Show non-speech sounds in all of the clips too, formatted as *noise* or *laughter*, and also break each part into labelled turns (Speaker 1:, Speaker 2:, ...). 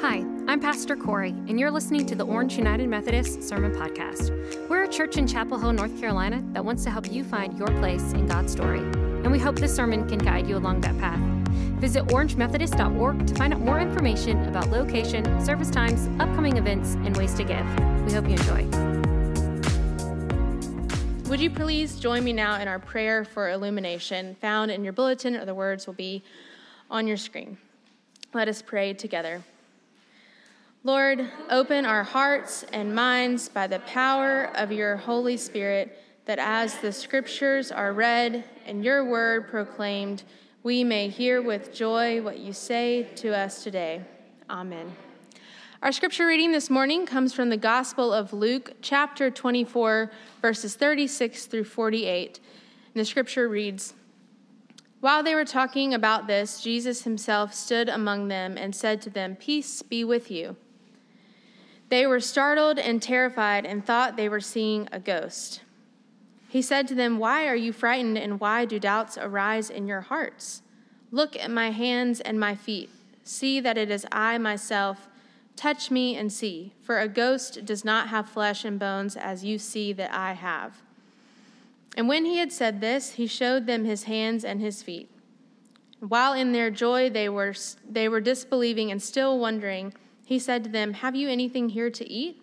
Speaker 1: Hi, I'm Pastor Corey, and you're listening to the Orange United Methodist Sermon Podcast. We're a church in Chapel Hill, North Carolina that wants to help you find your place in God's story, and we hope this sermon can guide you along that path. Visit orangemethodist.org to find out more information about location, service times, upcoming events, and ways to give. We hope you enjoy.
Speaker 2: Would you please join me now in our prayer for illumination found in your bulletin, or the words will be on your screen? Let us pray together. Lord, open our hearts and minds by the power of your Holy Spirit, that as the scriptures are read and your word proclaimed, we may hear with joy what you say to us today. Amen. Our scripture reading this morning comes from the Gospel of Luke, chapter 24, verses 36 through 48. And the scripture reads While they were talking about this, Jesus himself stood among them and said to them, Peace be with you. They were startled and terrified and thought they were seeing a ghost. He said to them, Why are you frightened and why do doubts arise in your hearts? Look at my hands and my feet. See that it is I myself. Touch me and see, for a ghost does not have flesh and bones as you see that I have. And when he had said this, he showed them his hands and his feet. While in their joy they were, they were disbelieving and still wondering, he said to them, Have you anything here to eat?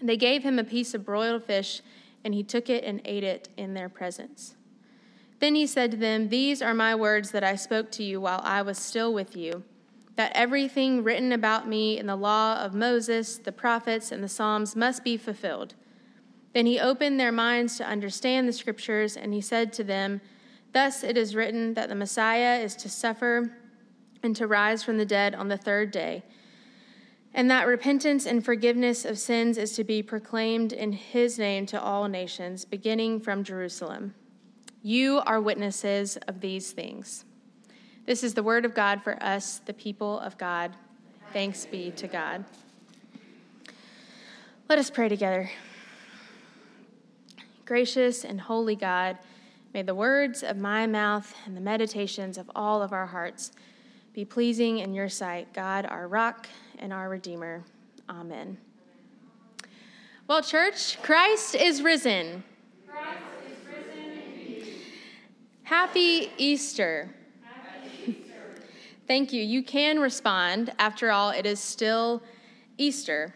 Speaker 2: They gave him a piece of broiled fish, and he took it and ate it in their presence. Then he said to them, These are my words that I spoke to you while I was still with you, that everything written about me in the law of Moses, the prophets, and the Psalms must be fulfilled. Then he opened their minds to understand the scriptures, and he said to them, Thus it is written that the Messiah is to suffer and to rise from the dead on the third day and that repentance and forgiveness of sins is to be proclaimed in his name to all nations, beginning from Jerusalem. You are witnesses of these things. This is the word of God for us, the people of God. Thanks be to God. Let us pray together. Gracious and holy God, may the words of my mouth and the meditations of all of our hearts be pleasing in your sight, God, our rock and our Redeemer. Amen. Well, church, Christ is risen.
Speaker 3: Christ is risen
Speaker 2: Happy Easter.
Speaker 3: Happy Easter.
Speaker 2: Thank you. You can respond. After all, it is still Easter.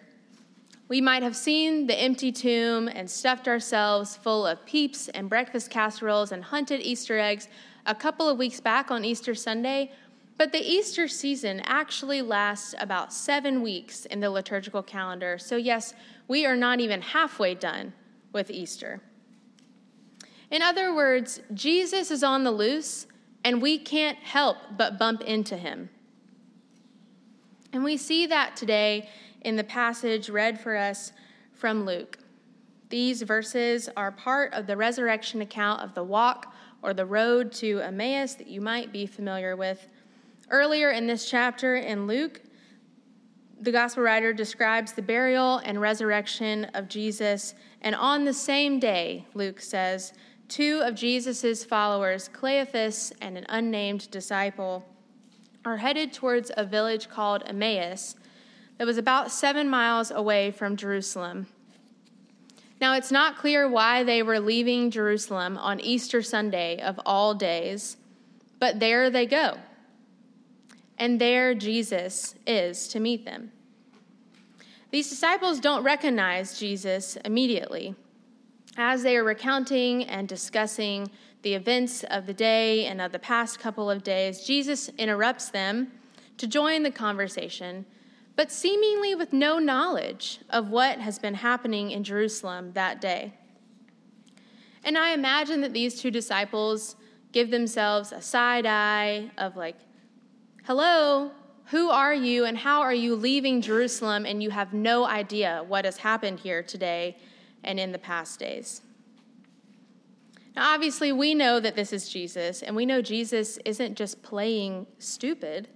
Speaker 2: We might have seen the empty tomb and stuffed ourselves full of peeps and breakfast casseroles and hunted Easter eggs a couple of weeks back on Easter Sunday but the Easter season actually lasts about seven weeks in the liturgical calendar. So, yes, we are not even halfway done with Easter. In other words, Jesus is on the loose, and we can't help but bump into him. And we see that today in the passage read for us from Luke. These verses are part of the resurrection account of the walk or the road to Emmaus that you might be familiar with. Earlier in this chapter in Luke, the gospel writer describes the burial and resurrection of Jesus. And on the same day, Luke says, two of Jesus' followers, Cleophas and an unnamed disciple, are headed towards a village called Emmaus that was about seven miles away from Jerusalem. Now, it's not clear why they were leaving Jerusalem on Easter Sunday of all days, but there they go and there Jesus is to meet them. These disciples don't recognize Jesus immediately. As they are recounting and discussing the events of the day and of the past couple of days, Jesus interrupts them to join the conversation, but seemingly with no knowledge of what has been happening in Jerusalem that day. And I imagine that these two disciples give themselves a side eye of like, Hello, who are you and how are you leaving Jerusalem and you have no idea what has happened here today and in the past days? Now, obviously, we know that this is Jesus, and we know Jesus isn't just playing stupid.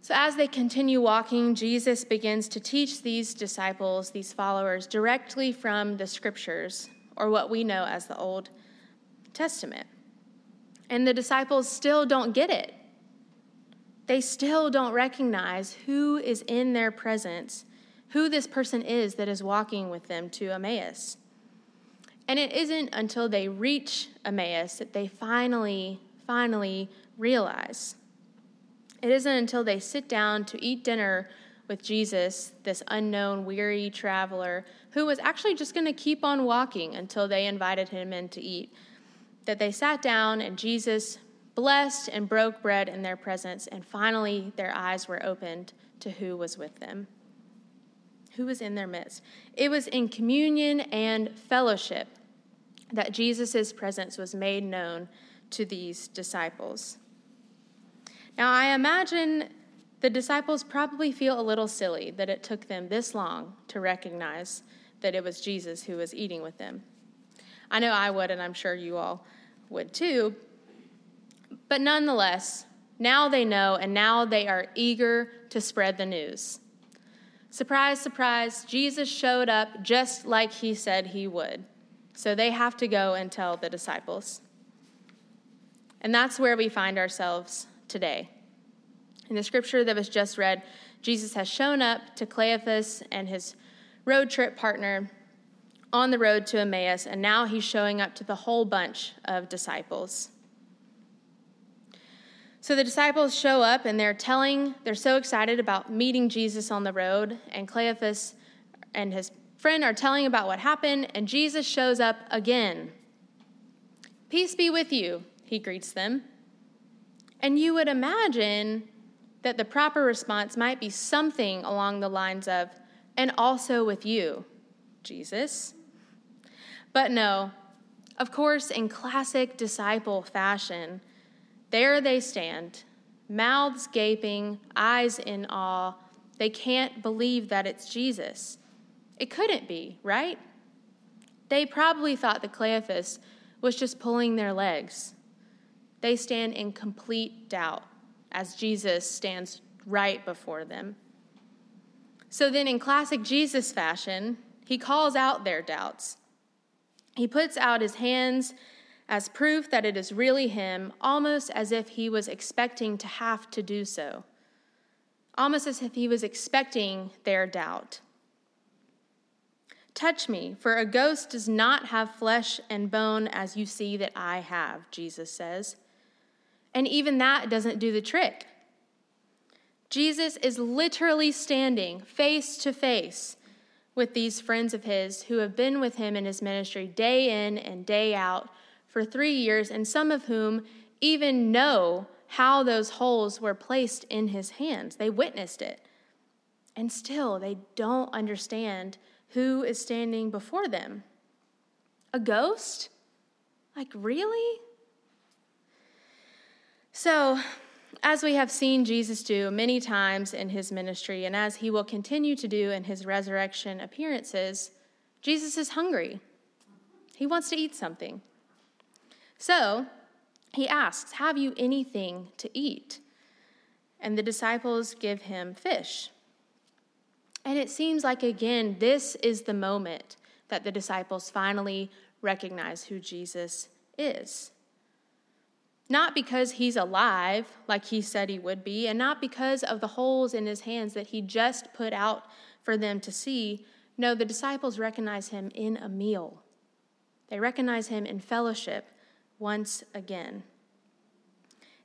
Speaker 2: So, as they continue walking, Jesus begins to teach these disciples, these followers, directly from the scriptures, or what we know as the Old Testament. And the disciples still don't get it. They still don't recognize who is in their presence, who this person is that is walking with them to Emmaus. And it isn't until they reach Emmaus that they finally, finally realize. It isn't until they sit down to eat dinner with Jesus, this unknown, weary traveler, who was actually just going to keep on walking until they invited him in to eat, that they sat down and Jesus blessed and broke bread in their presence, and finally their eyes were opened to who was with them, who was in their midst. It was in communion and fellowship that Jesus' presence was made known to these disciples. Now, I imagine the disciples probably feel a little silly that it took them this long to recognize that it was Jesus who was eating with them. I know I would, and I'm sure you all would too, but nonetheless, now they know, and now they are eager to spread the news. Surprise, surprise, Jesus showed up just like he said he would. So they have to go and tell the disciples. And that's where we find ourselves today. In the scripture that was just read, Jesus has shown up to Cleophas and his road trip partner on the road to Emmaus, and now he's showing up to the whole bunch of disciples. So the disciples show up and they're telling, they're so excited about meeting Jesus on the road, and Cleophas and his friend are telling about what happened, and Jesus shows up again. Peace be with you, he greets them. And you would imagine that the proper response might be something along the lines of, and also with you, Jesus. But no, of course, in classic disciple fashion, there they stand, mouths gaping, eyes in awe. They can't believe that it's Jesus. It couldn't be, right? They probably thought that Cleophas was just pulling their legs. They stand in complete doubt as Jesus stands right before them. So then, in classic Jesus fashion, he calls out their doubts. He puts out his hands as proof that it is really him, almost as if he was expecting to have to do so, almost as if he was expecting their doubt. Touch me, for a ghost does not have flesh and bone as you see that I have, Jesus says. And even that doesn't do the trick. Jesus is literally standing face to face with these friends of his who have been with him in his ministry day in and day out for three years, and some of whom even know how those holes were placed in his hands. They witnessed it. And still, they don't understand who is standing before them. A ghost? Like, really? So, as we have seen Jesus do many times in his ministry, and as he will continue to do in his resurrection appearances, Jesus is hungry. He wants to eat something. So he asks, Have you anything to eat? And the disciples give him fish. And it seems like, again, this is the moment that the disciples finally recognize who Jesus is. Not because he's alive, like he said he would be, and not because of the holes in his hands that he just put out for them to see. No, the disciples recognize him in a meal. They recognize him in fellowship once again.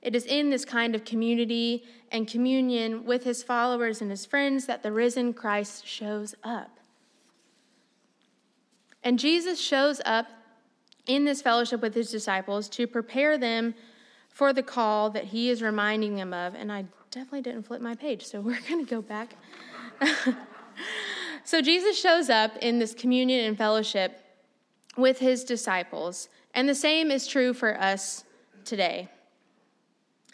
Speaker 2: It is in this kind of community and communion with his followers and his friends that the risen Christ shows up. And Jesus shows up in this fellowship with his disciples to prepare them for the call that he is reminding them of. And I definitely didn't flip my page, so *laughs* we're going to go back. *laughs* so Jesus shows up in this communion and fellowship with his disciples and the same is true for us today.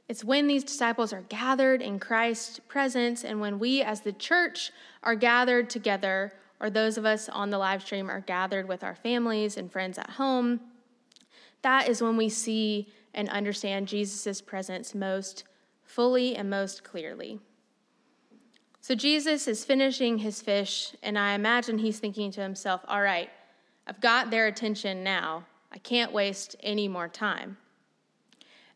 Speaker 2: It's when these disciples are gathered in Christ's presence and when we as the church are gathered together, or those of us on the live stream are gathered with our families and friends at home, that is when we see and understand Jesus' presence most fully and most clearly. So Jesus is finishing his fish, and I imagine he's thinking to himself, all right, I've got their attention now. I can't waste any more time.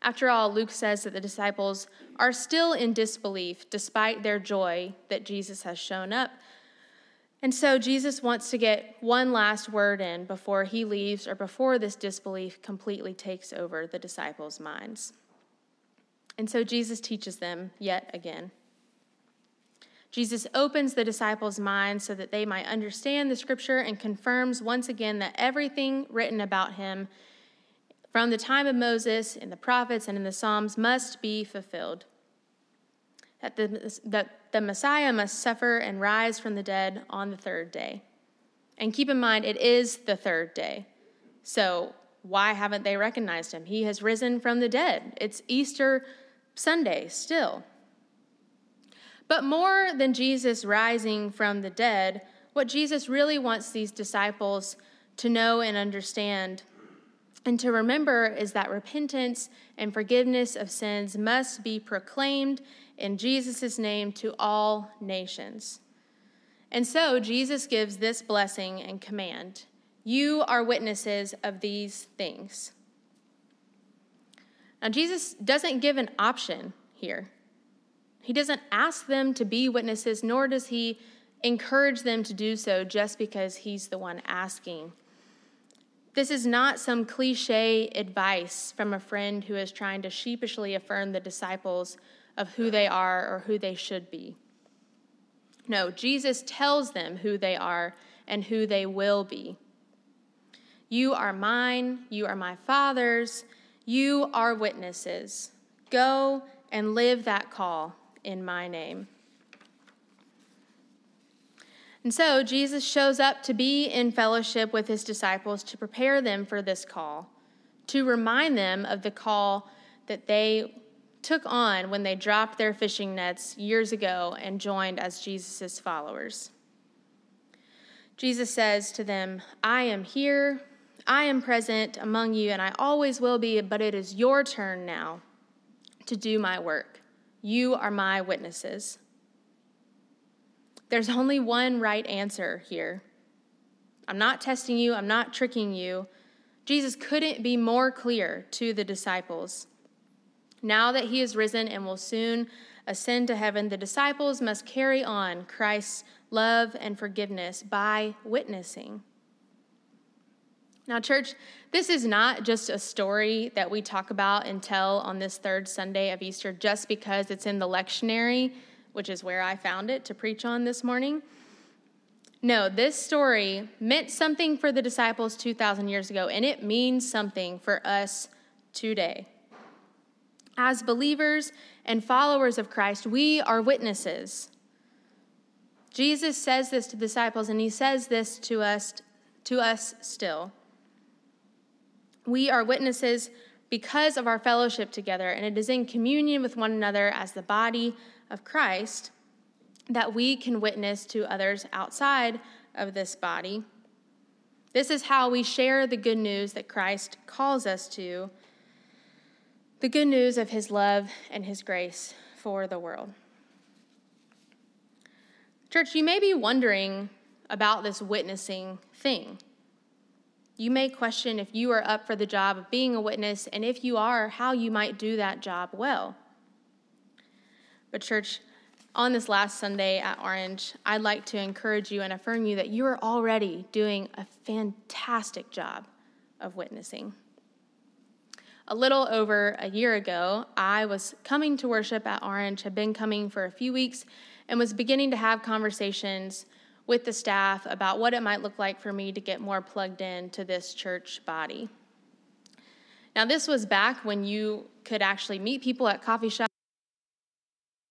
Speaker 2: After all, Luke says that the disciples are still in disbelief despite their joy that Jesus has shown up. And so Jesus wants to get one last word in before he leaves or before this disbelief completely takes over the disciples' minds. And so Jesus teaches them yet again. Jesus opens the disciples' minds so that they might understand the scripture and confirms once again that everything written about him from the time of Moses in the prophets and in the Psalms must be fulfilled. That the, that the Messiah must suffer and rise from the dead on the third day. And keep in mind, it is the third day. So why haven't they recognized him? He has risen from the dead. It's Easter Sunday still. But more than Jesus rising from the dead, what Jesus really wants these disciples to know and understand and to remember is that repentance and forgiveness of sins must be proclaimed in Jesus' name to all nations. And so Jesus gives this blessing and command You are witnesses of these things. Now, Jesus doesn't give an option here. He doesn't ask them to be witnesses, nor does he encourage them to do so just because he's the one asking. This is not some cliche advice from a friend who is trying to sheepishly affirm the disciples of who they are or who they should be. No, Jesus tells them who they are and who they will be. You are mine, you are my Father's, you are witnesses. Go and live that call in my name. And so Jesus shows up to be in fellowship with his disciples to prepare them for this call, to remind them of the call that they took on when they dropped their fishing nets years ago and joined as Jesus' followers. Jesus says to them, I am here, I am present among you, and I always will be, but it is your turn now to do my work. You are my witnesses. There's only one right answer here. I'm not testing you, I'm not tricking you. Jesus couldn't be more clear to the disciples. Now that he is risen and will soon ascend to heaven, the disciples must carry on Christ's love and forgiveness by witnessing. Now, church, this is not just a story that we talk about and tell on this third Sunday of Easter just because it's in the lectionary which is where I found it to preach on this morning. No, this story meant something for the disciples 2,000 years ago, and it means something for us today. As believers and followers of Christ, we are witnesses. Jesus says this to the disciples, and he says this to us, to us still. We are witnesses because of our fellowship together, and it is in communion with one another as the body of Christ that we can witness to others outside of this body. This is how we share the good news that Christ calls us to the good news of his love and his grace for the world. Church, you may be wondering about this witnessing thing. You may question if you are up for the job of being a witness, and if you are, how you might do that job well. But, church, on this last Sunday at Orange, I'd like to encourage you and affirm you that you are already doing a fantastic job of witnessing. A little over a year ago, I was coming to worship at Orange, had been coming for a few weeks, and was beginning to have conversations with the staff about what it might look like for me to get more plugged in to this church body. Now, this was back when you could actually meet people at coffee shops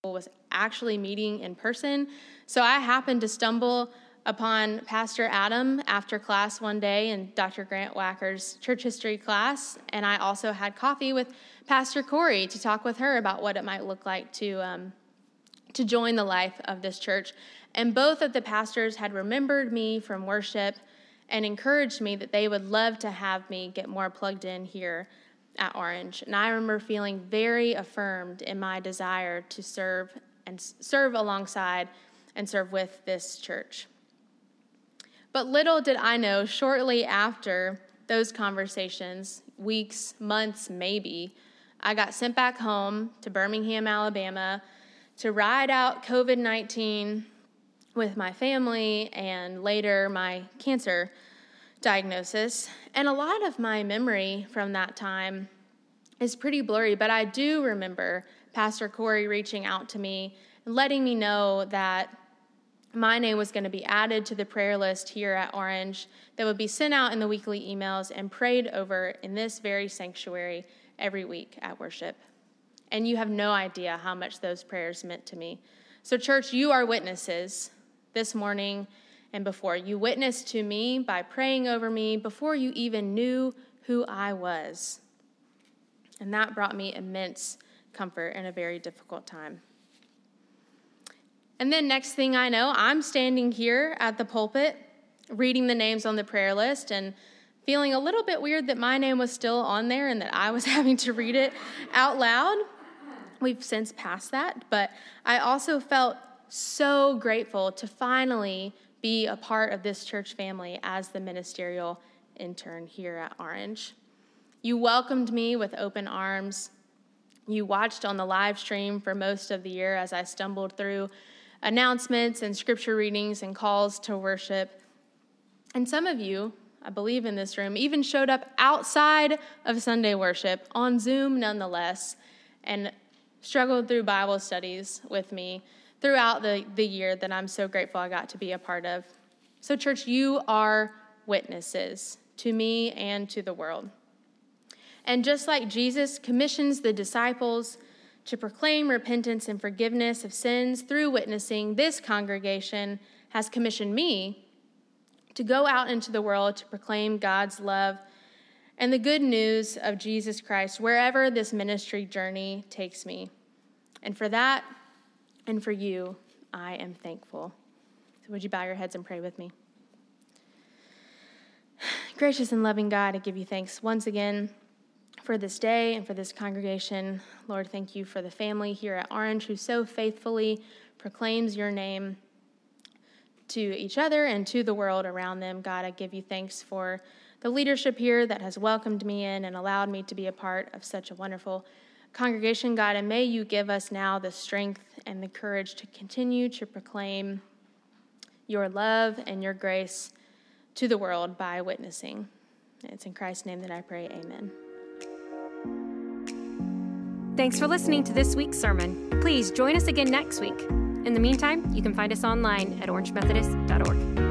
Speaker 2: was actually meeting in person. So I happened to stumble upon Pastor Adam after class one day in Dr. Grant Wacker's church history class, and I also had coffee with Pastor Corey to talk with her about what it might look like to um, to join the life of this church. And both of the pastors had remembered me from worship and encouraged me that they would love to have me get more plugged in here at Orange. And I remember feeling very affirmed in my desire to serve and serve alongside and serve with this church. But little did I know, shortly after those conversations, weeks, months, maybe, I got sent back home to Birmingham, Alabama to ride out COVID 19 with my family and later my cancer diagnosis. And a lot of my memory from that time is pretty blurry, but I do remember Pastor Corey reaching out to me and letting me know that my name was going to be added to the prayer list here at Orange that would be sent out in the weekly emails and prayed over in this very sanctuary every week at worship. And you have no idea how much those prayers meant to me. So, church, you are witnesses this morning and before. You witnessed to me by praying over me before you even knew who I was. And that brought me immense comfort in a very difficult time. And then, next thing I know, I'm standing here at the pulpit reading the names on the prayer list and feeling a little bit weird that my name was still on there and that I was *laughs* having to read it out loud. We've since passed that, but I also felt so grateful to finally be a part of this church family as the ministerial intern here at Orange. You welcomed me with open arms. You watched on the live stream for most of the year as I stumbled through announcements and scripture readings and calls to worship. And some of you, I believe in this room, even showed up outside of Sunday worship on Zoom nonetheless and struggled through Bible studies with me throughout the, the year that I'm so grateful I got to be a part of. So, church, you are witnesses to me and to the world. And just like Jesus commissions the disciples to proclaim repentance and forgiveness of sins through witnessing, this congregation has commissioned me to go out into the world to proclaim God's love and the good news of Jesus Christ wherever this ministry journey takes me. And for that and for you, I am thankful. So, would you bow your heads and pray with me? *sighs* Gracious and loving God, I give you thanks once again for this day and for this congregation. Lord, thank you for the family here at Orange who so faithfully proclaims your name to each other and to the world around them. God, I give you thanks for the leadership here that has welcomed me in and allowed me to be a part of such a wonderful congregation, God. And may you give us now the strength and the courage to continue to proclaim your love and your grace to the world by witnessing. It's in Christ's name that I pray. Amen.
Speaker 1: Thanks for listening to this week's sermon. Please join us again next week. In the meantime, you can find us online at orangemethodist.org.